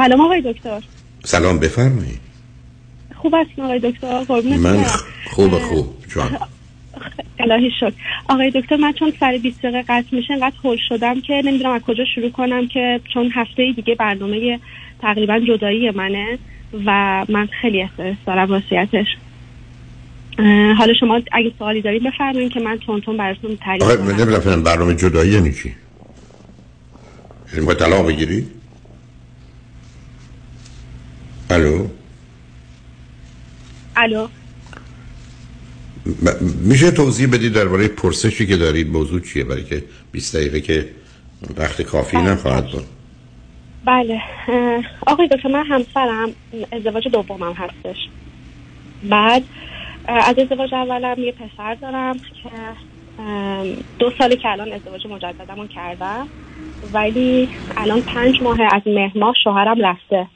سلام آقای دکتر. سلام بفرمایید. خوب هستین آقای دکتر؟ من. خوب خوب. جان. الهی شکر. آقای دکتر من چون سر 20 دقیقه قطع میشه انقدر هول شدم که نمی‌دونم از کجا شروع کنم که چون هفته دیگه برنامه تقریبا جدایی منه و من خیلی استرس دارم واسیتش حالا شما اگه سوالی دارید بفرمایید که من تون تون براتون تعریف کنم نمی‌دونم فعلا برنامه جدایی یعنی چی؟ یعنی باید طلاق بگیری الو الو م- میشه توضیح بدید درباره پرسشی که دارید؟ موضوع چیه؟ برای که 20 دقیقه که وقت کافی بله. نخواهد بود. بله. آقای دکتر من همسرم ازدواج دومم هستش. بعد از ازدواج اولم یه پسر دارم که دو ساله که الان ازدواج مجددمون کردم. ولی الان پنج ماه از مهر ماه شوهرم رفته.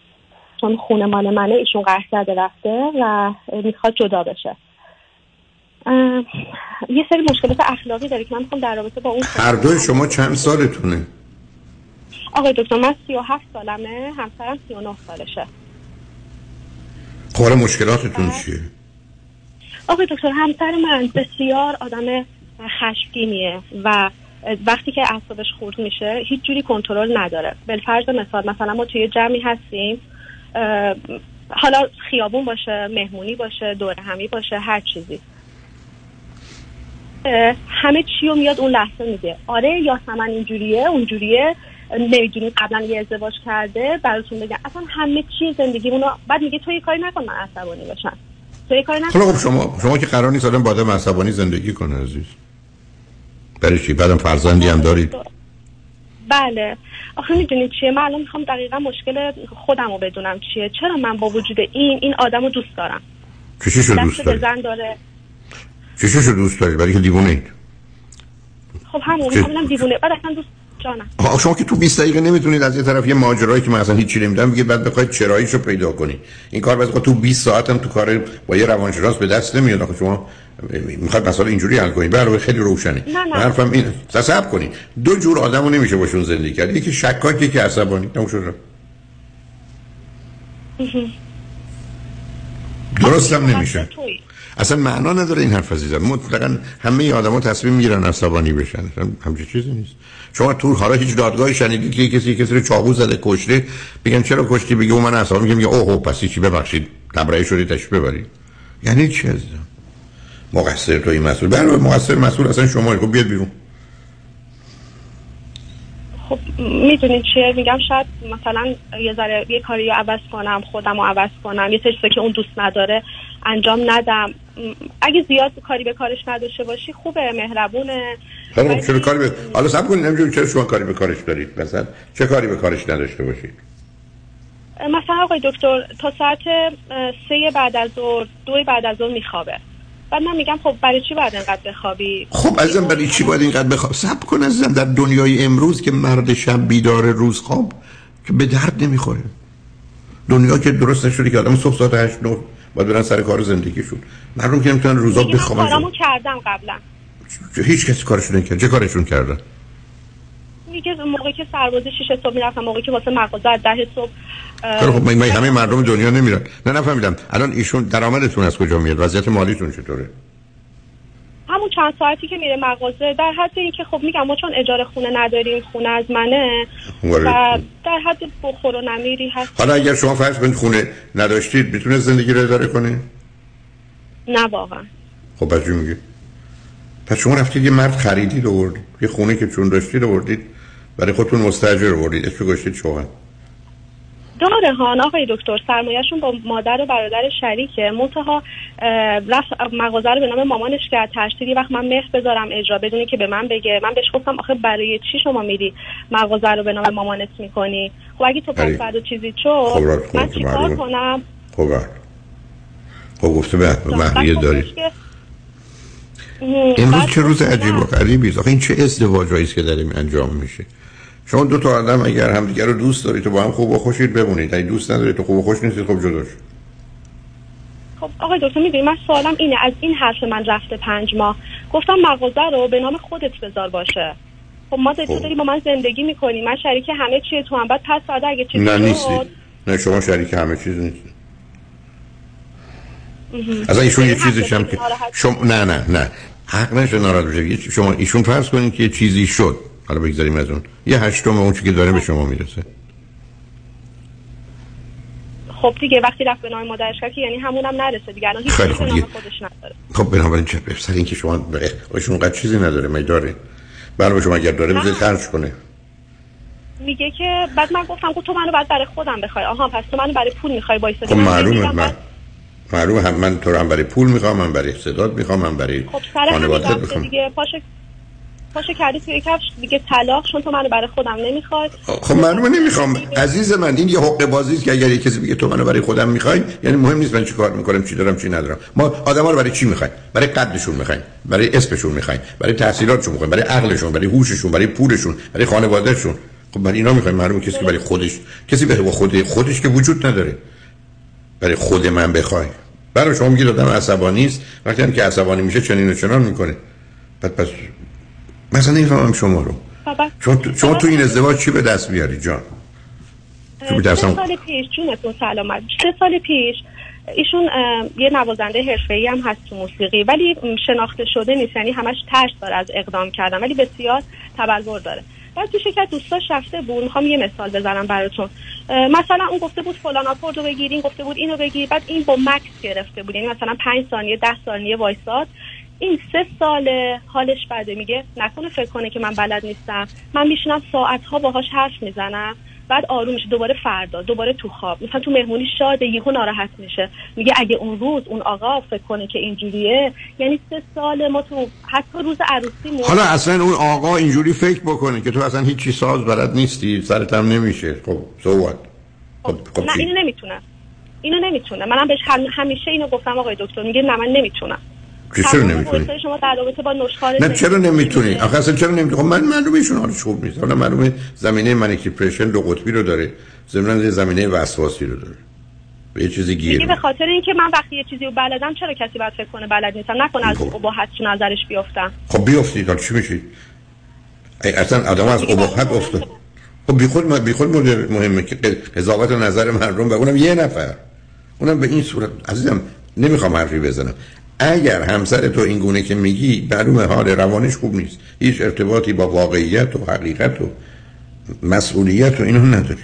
چون خونه مال منه ایشون قرض کرده رفته و می‌خواد جدا بشه. یه سری مشکلات اخلاقی داره که من می‌خوام در رابطه با اون هر دوی شما چند سالتونه؟ آقای دکتر من سی و هفت سالمه همسرم سی و نه سالشه. خب حالا مشکلاتتون چیه؟ آقای دکتر همسر من بسیار آدم خشمگینیه و وقتی که اعصابش خورد میشه هیچ جوری کنترل نداره. بالفرض مثال مثلا ما توی جمعی هستیم حالا خیابون باشه مهمونی باشه دور همی باشه هر چیزی. همه چی رو میاد اون لحظه میگه. آره یاسمن اینجوریه اونجوریه. نمی‌دونی قبلا یه ازدواج کرده براتون بگم. اصلا همه چی زندگیمونو بعد میگه تو یه کاری نکن من عصبانی باشم. تو یه کاری نکن. خب خب شما شما که قرار نیست آدم با آدم عصبانی زندگی کنه عزیز. برای چی؟ بعدم فرزندی هم دارید. بله. آخه می‌دونید چیه؟ من الان می‌خوام دقیقا مشکل خودم رو بدونم چیه. چرا من با وجود این این آدم رو دوست دارم؟ چشیشو دوست دارید زن داره. دوست دارید برای که دیوونه خب همون می‌خوام دیوونه. بعد اصلا دوست جانم. شما که تو 20 دقیقه نمی‌تونید از یه طرف یه ماجرایی که من اصلا هیچی نمی‌دونم بگید بعد بخواید چراییشو پیدا کنی این کار بعد تو 20 ساعت هم تو کار با یه روانشناس به دست نمیاد. آخه شما می‌خواد مسئله اینجوری حل کنید؟ برای خیلی روشنه. نه، نه. حرفم این تصب کنید. دو جور آدمو نمیشه باشون زندگی کرد. یکی شکاک یکی عصبانی. تموم شد. درستم نمیشه. اصلا معنا نداره این حرف عزیزم. مطلقا همه آدما تصمیم می‌گیرن عصبانی بشن. همچین چیزی نیست. شما تو حالا هیچ دادگاهی شنیدید که کسی کسی رو چاقو زده کشته بگن چرا کشتی؟ بگه من عصبانی میگه میگه اوه پس چی ببخشید. تبرئه شدی تشریف ببرید. یعنی چی مقصر تو این مسئول. برای مقصر مسئول اصلا شما خب بیاد بیرون. خب می‌دونید چیه؟ میگم شاید مثلا یه ذره یه کاری رو عوض کنم خودم رو عوض کنم یه چیزا که اون دوست نداره انجام ندم. اگه زیاد کاری به کارش نداشته باشی خوبه مهربونه. خب ولی- چرا کاری به حالا صبر کنید نمی‌دونم چرا شما کاری به کارش دارید مثلا؟ چه کاری به کارش نداشته باشید؟ مثلا آقای دکتر تا ساعت سه بعد از ظهر دو بعد از ظهر میخوابه. بعد من میگم خب برای چی باید انقدر بخوابی؟ خب عزیزم برای چی باید اینقدر بخواب سب کن عزیزم در دنیای امروز که مرد شب بیدار روز خواب که به درد نمی‌خوره. دنیا که درست نشده که آدم صبح ساعت 8 9 باید برن سر کار زندگیشون. مردم که نمی‌تونن روزا میگه من بخوابن. کارامو کردم قبلا. هیچ کسی کارشون نکرد. چه کارشون کردن؟ میگه موقعی که سربازی شیش صبح می‌رفتم موقعی که واسه مغازه از ده صبح اه، خیلی خب من- همه مردم دنیا نمیرن. نه نفهمیدم. الان ایشون درآمدتون از کجا میاد؟ وضعیت مالیتون چطوره؟ همون چند ساعتی که میره مغازه در حد این که خب میگم ما چون اجاره خونه نداریم خونه از منه وارد. و در حد بخور و نمیری هست. حالا اگر شما فرض کنید خونه نداشتید می‌تونه زندگی رو اداره کنه؟ نه واقعا. خب پس چی میگه پس شما رفتید یه مرد خریدید آوردید. یه خونه که چون داشتید آوردید. برای خودتون مستاجر آوردید. اسمش گذاشتید شوهر. داره ها آقای دکتر سرمایهشون با مادر و برادر شریکه. منتها رفت مغازه رو به نام مامانش کرد. ترسید یه وقت من مهر بذارم اجرا بدونی که به من بگه. من بهش گفتم آخه برای چی شما میری مغازه رو به نام مامانت می‌کنی؟ خب اگه تو پس بعد چیزی شد خب من چیکار. کنم؟ خب بله. خب گفته به مهریه دارید. امروز چه روز عجیب و. غریبی است. آخه این چه ازدواجایی است که داریم انجام میشه؟ شما دو تا آدم اگر همدیگه رو دوست دارید تو با هم خوب و خوشید بمونید. اگه دوست ندارید تو خوب و خوش نیستید خب جدا شد خب آقای دکتر می‌دونی من سوالم اینه. از این حرف من رفته پنج ماه. گفتم مغازه رو به نام خودت بذار باشه. خب ما تو خب. داری با من زندگی می‌کنی من شریک همه چیه تو هم. بعد پس بعد اگه چیزی نه شد. نیستید. نه شما شریک همه چیز نیست از ایشون یه چیزی هم که شما نه نه نه. حق نشه ناراحت بشه. شما ایشون فرض کنید که یه چیزی شد. حالا بگذاریم از اون. یه هشتم اون چیزی که داره به شما می‌رسه. خب دیگه وقتی رفت به نام مادرش کرد یعنی همونم نرسه دیگه. الان هیچ خیلی دیگه. خودش نداره. خب بنابراین چه سر اینکه شما ایشون قد چیزی نداره می داره. برای شما اگر داره بذارید خرج کنه. میگه که بعد من گفتم تو منو بعد برای خودم بخوای. آها پس تو منو برای پول می‌خوای وایسادی. خب معلومه من معلومه هم من تو هم برای پول می‌خوام من برای استعداد می‌خوام من برای خب خانواده می‌خوام. دیگه. پاشه پاشه کردی توی کفش دیگه طلاق چون تو منو برای خودم نمی‌خواد خب معلومه نمی‌خوام. عزیز من این یه حق بازی که اگر کسی بگه تو منو برای خودم می‌خوای یعنی مهم نیست من چی کار می‌کنم چی دارم چی ندارم. ما آدما رو برای چی می‌خوایم؟ برای قدشون می‌خوایم برای اسمشون می‌خوایم برای تحصیلاتشون می‌خوایم برای عقلشون برای هوششون برای پولشون برای خانوادهشون. خب برای اینا می‌خوایم معلومه کسی برای خودش کسی برای خود خودش که وجود نداره. برای خود من بخوای. برای شما میگید آدم عصبانی است. وقتی که عصبانی میشه چنین و چنان می‌کنه. بعد پس مثلا نمی‌فهمم شما رو. شما تو, شما تو این ازدواج چی به دست میاری جان؟ سه سال پیش جونتون سلامت سه سال پیش ایشون یه نوازنده حرفه‌ای هم هست تو موسیقی ولی شناخته شده نیست یعنی همش ترس داره از اقدام کردن ولی بسیار تبلور داره. بعد تو شرکت دوستاش رفته بود می‌خوام یه مثال بزنم براتون. مثلا اون گفته بود فلان آکورد رو بگیر گفته بود اینو بگیر بعد این با مکس گرفته بود. یعنی مثلا پنج ثانیه ده ثانیه وایساد. این سه سال حالش بده. میگه نکنه فکر کنه که من بلد نیستم. من میشینم ساعت ها باهاش حرف می‌زنم. بعد آروم میشه. دوباره فردا دوباره تو خواب. مثلا تو مهمونی شاده یهو ناراحت میشه. میگه اگه اون روز اون آقا فکر کنه که اینجوریه یعنی سه سال ما تو حتی روز عروسی حالا اصلا اون آقا اینجوری فکر بکنه که تو اصلا هیچی ساز بلد نیستی. سرت هم نمیشه. خب سوات خب, خب نه اینو نمی‌تونه اینو نمی‌تونه منم بهش همیشه اینو گفتم آقای دکتر. میگه نه من نمی‌تونم. چرا نمی‌تونی؟ شما در رابطه با نشخوار نه چرا نمی‌تونی؟ آخه اصلا چرا نمی‌تونی؟ خب من معلومه ایشون حالش خوب نیست. حالا معلومه زمینه منیکی پرشن دو قطبی رو داره. زمینه زمینه وسواسی رو داره. به یه چیزی گیر به خاطر اینکه من وقتی یه چیزی رو بلدم چرا کسی باید فکر کنه بلد نیستم نکنه از خب. اباحت نظرش بیافتم خب بیافتید حالا چی میشید اصلا آدم از اباحت افته خب بی خود بی خود مهمه که قضاوت نظر مردم و اونم یه نفر اونم به این صورت عزیزم نمی‌خوام حرفی بزنم اگر همسر تو این گونه که میگی معلومه حال روانش خوب نیست. هیچ ارتباطی با واقعیت و حقیقت و مسئولیت و اینو نداری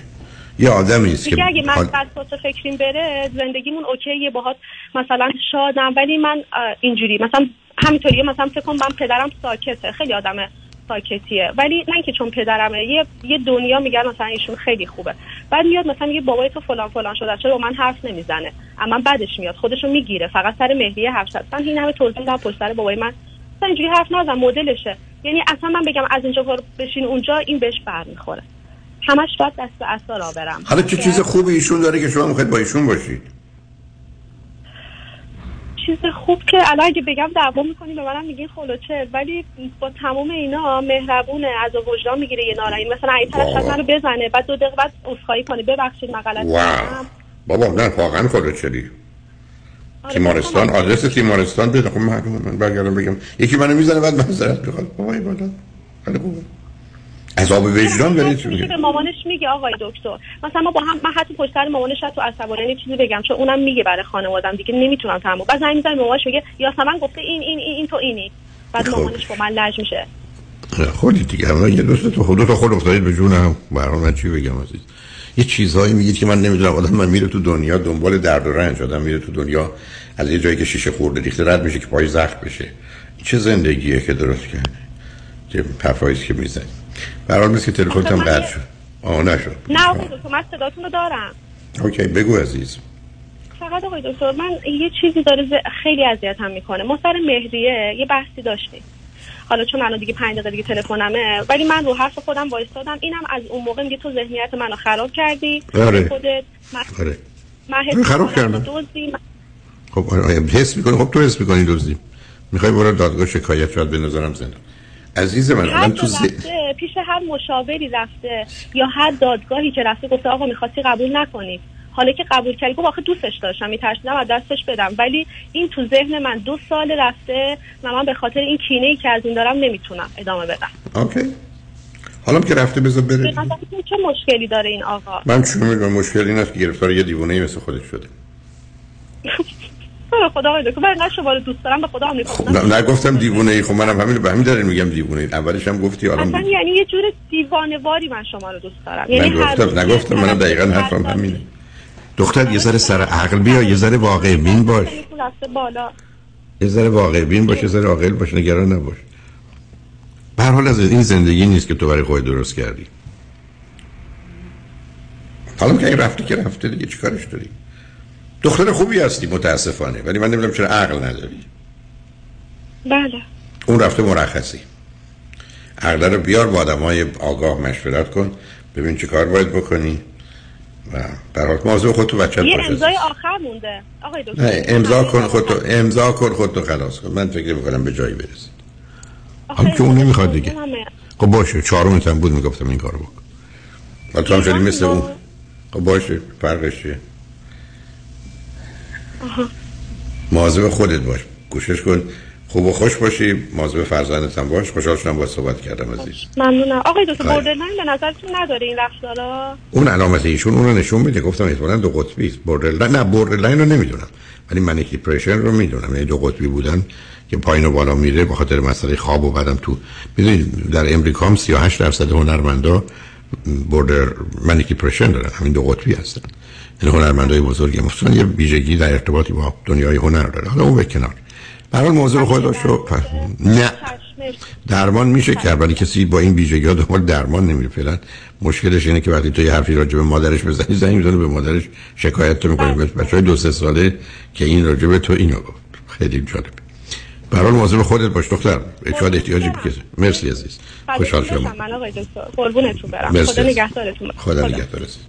یه آدمی است که اگه من حال... فکریم بره زندگیمون اوکیه باهات مثلا شادم ولی من اینجوری. مثلا همینطوریه مثلا فکر کنم من پدرم ساکته. خیلی آدمه ساکتیه. ولی نه که چون پدرمه یه یه دنیا میگن مثلا ایشون خیلی خوبه. بعد میاد مثلا میگه بابای تو فلان فلان شده چرا من حرف نمی‌زنه؟ اما بعدش میاد خودشو می‌گیره. فقط سر مهریه حرف زد من این همه توضیح دادم پشت سر بابای من. مثلا اینجوری حرف نزن مدلشه. یعنی اصلا من بگم از اینجا بشین اونجا این بهش برمیخوره. همش باید دست به اثر برم. حالا چه چیز خوبی ایشون داره که شما می‌خواید با ایشون باشید؟ چیز خوب که الان اگه بگم دعوا می‌کنی به منم میگین خلوچه ولی با تمام اینا مهربونه از وجدان می‌گیره یه نارایی مثلا اگه طرف منو بزنه بعد دو دقیقه بعد عذرخواهی کنه. ببخشید من غلط بابا نه واقعا خلوچری آره تیمارستان آدرس تیمارستان بده. خب معلومه من برگردم بگم. یکی منو می‌زنه بعد معذرت بخواد بابای بالا. خیلی خوبه. عذاب وجدان برای چی به مامانش میگه آقای دکتر. مثلا ما با هم من حتی پشت سر مامانش تو عصبانی چیزی بگم چون اونم میگه برای خانوادم دیگه نمی‌تونم تمام بعد زنگ می‌زنه مامانش میگه یاسمن گفته این این این, این تو اینی. بعد خب. مامانش با من لج میشه. خودی دیگه. حالا یه دوست تو خودت خود افتادید به جونم برام من چی بگم عزیز؟ یه چیزهایی میگید که من نمی‌دونم. آدم من میره تو دنیا دنبال درد و رنج. آدم میره تو دنیا از یه جایی که شیشه خورده ریخته رد میشه که پای زخم بشه. چه زندگیه که درست کرده چه پرفایز که می‌زنی؟ برحال مثل که تلفنت هم قطع شد. آه نشد. نه آقای دکتر من صداتون رو دارم. اوکی بگو عزیز. فقط آقای دکتر من یه چیزی داره خیلی اذیت هم می‌کنه. ما سر مهریه یه بحثی داشتیم. حالا چون الان دیگه 5 دقیقه دیگه تلفنمه ولی من رو حرف خودم وایستادم. اینم از اون موقع میگه تو ذهنیت منو خراب کردی. آره. خودت من, آره. من خراب کردم؟ خب آره حس می‌کنی؟ خب تو حس می‌کنی دوزی. می‌خوای برو دادگاه شکایت شاید به نظرم زنده. عزیز من من تو هر مشاوری رفته یا هر دادگاهی که رفته گفته آقا می‌خواستی قبول نکنی. حالا که قبول کردی گفت آخه دوستش داشتم میترسیدم از دستش بدم. ولی این تو ذهن من دو سال رفته و من به خاطر این کینه ای که از این دارم نمی‌تونم ادامه بدم. اوکی. حالا که رفته بذار بره. چه مشکلی داره این آقا؟ من چون میگم؟ مشکلی این است که گرفتار یه دیوونه مثل خودش شده. به خدا آقای دکتر من شما رو دوست دارم به خدا هم خب نگفتم دیوونه ای. خب منم همین به همین دلیل میگم دیوونه ای. اولش هم گفتی حالا اصلا یعنی یه جور دیوانه واری من شما رو دوست دارم. یعنی نگفتم نگفتم منم دقیقاً حرفم همینه. دختر یه ذره سر عقل بیا یه ذره واقع بین باش. یه ذره واقع بین باش یه ذره عاقل باش نگران نباش. به هر حال از این زندگی نیست که تو برای خودت درست کردی. حالا که این رفته که رفته دیگه چیکارش داری؟ دختر خوبی هستی متاسفانه. ولی من نمی‌دونم چرا عقل نداری. بله. اون رفته مرخصی. عقل رو بیار با آدم های آگاه مشورت کن ببین چه کار باید بکنی و برای موضوع خودتو بچت یه امضای آخر مونده. آقای دکتر. نه امضا کن خودتو امضا کن خودتو خلاص کن. من فکر می‌کنم به جایی برسی حالا که اون نمی‌خواد دیگه. خب باشه چهارمت هم بود می‌گفتم این کارو بکن. و تو هم شدی مثل اون؟ خب باشه فرقش چیه؟ مواظب خودت باش. کوشش کن. خوب و خوش باشی. مواظب فرزندت هم باش. خوشحال شدم با صحبت کردم عزیز. ممنونم. آقای دکتر borderline به نظرتون نداره این رفتارا اون علامت ایشون اون رو نشون میده. گفتم احتمالاً دو قطبی است. borderline نه borderline رو نمی‌دونم. ولی manic depression رو می‌دونم. یعنی دو قطبی بودن که پایین و بالا میره به خاطر مسئله خواب و بعدم تو می‌دونید در امریکا هم 38 درصد هنرمندا بوردر منیک دیپرشن دارن همین دو قطبی هستن. این هنرمندای بزرگی مخصوصا یه ویژگی در ارتباطی با دنیای هنر داره. حالا اون به کنار. برای موضوع خود رو نه. درمان میشه کرد ولی کسی با این ویژگی ها دنبال درمان نمیره. فعلا مشکلش اینه که وقتی تو یه حرفی راجع به مادرش بزنی زنگ می‌زنه به مادرش شکایت تو می‌کنه بله. بچه های دو سه ساله که این راجع به تو اینو گفت. خیلی جالب. برای موضوع خودت باش دختر. اچاد احتیاجی بکشه مرسی عزیز. خوشحال شدم. من آقای دکتر قربونتون برم خدا نگهدارتون خدا. نگهدارتون.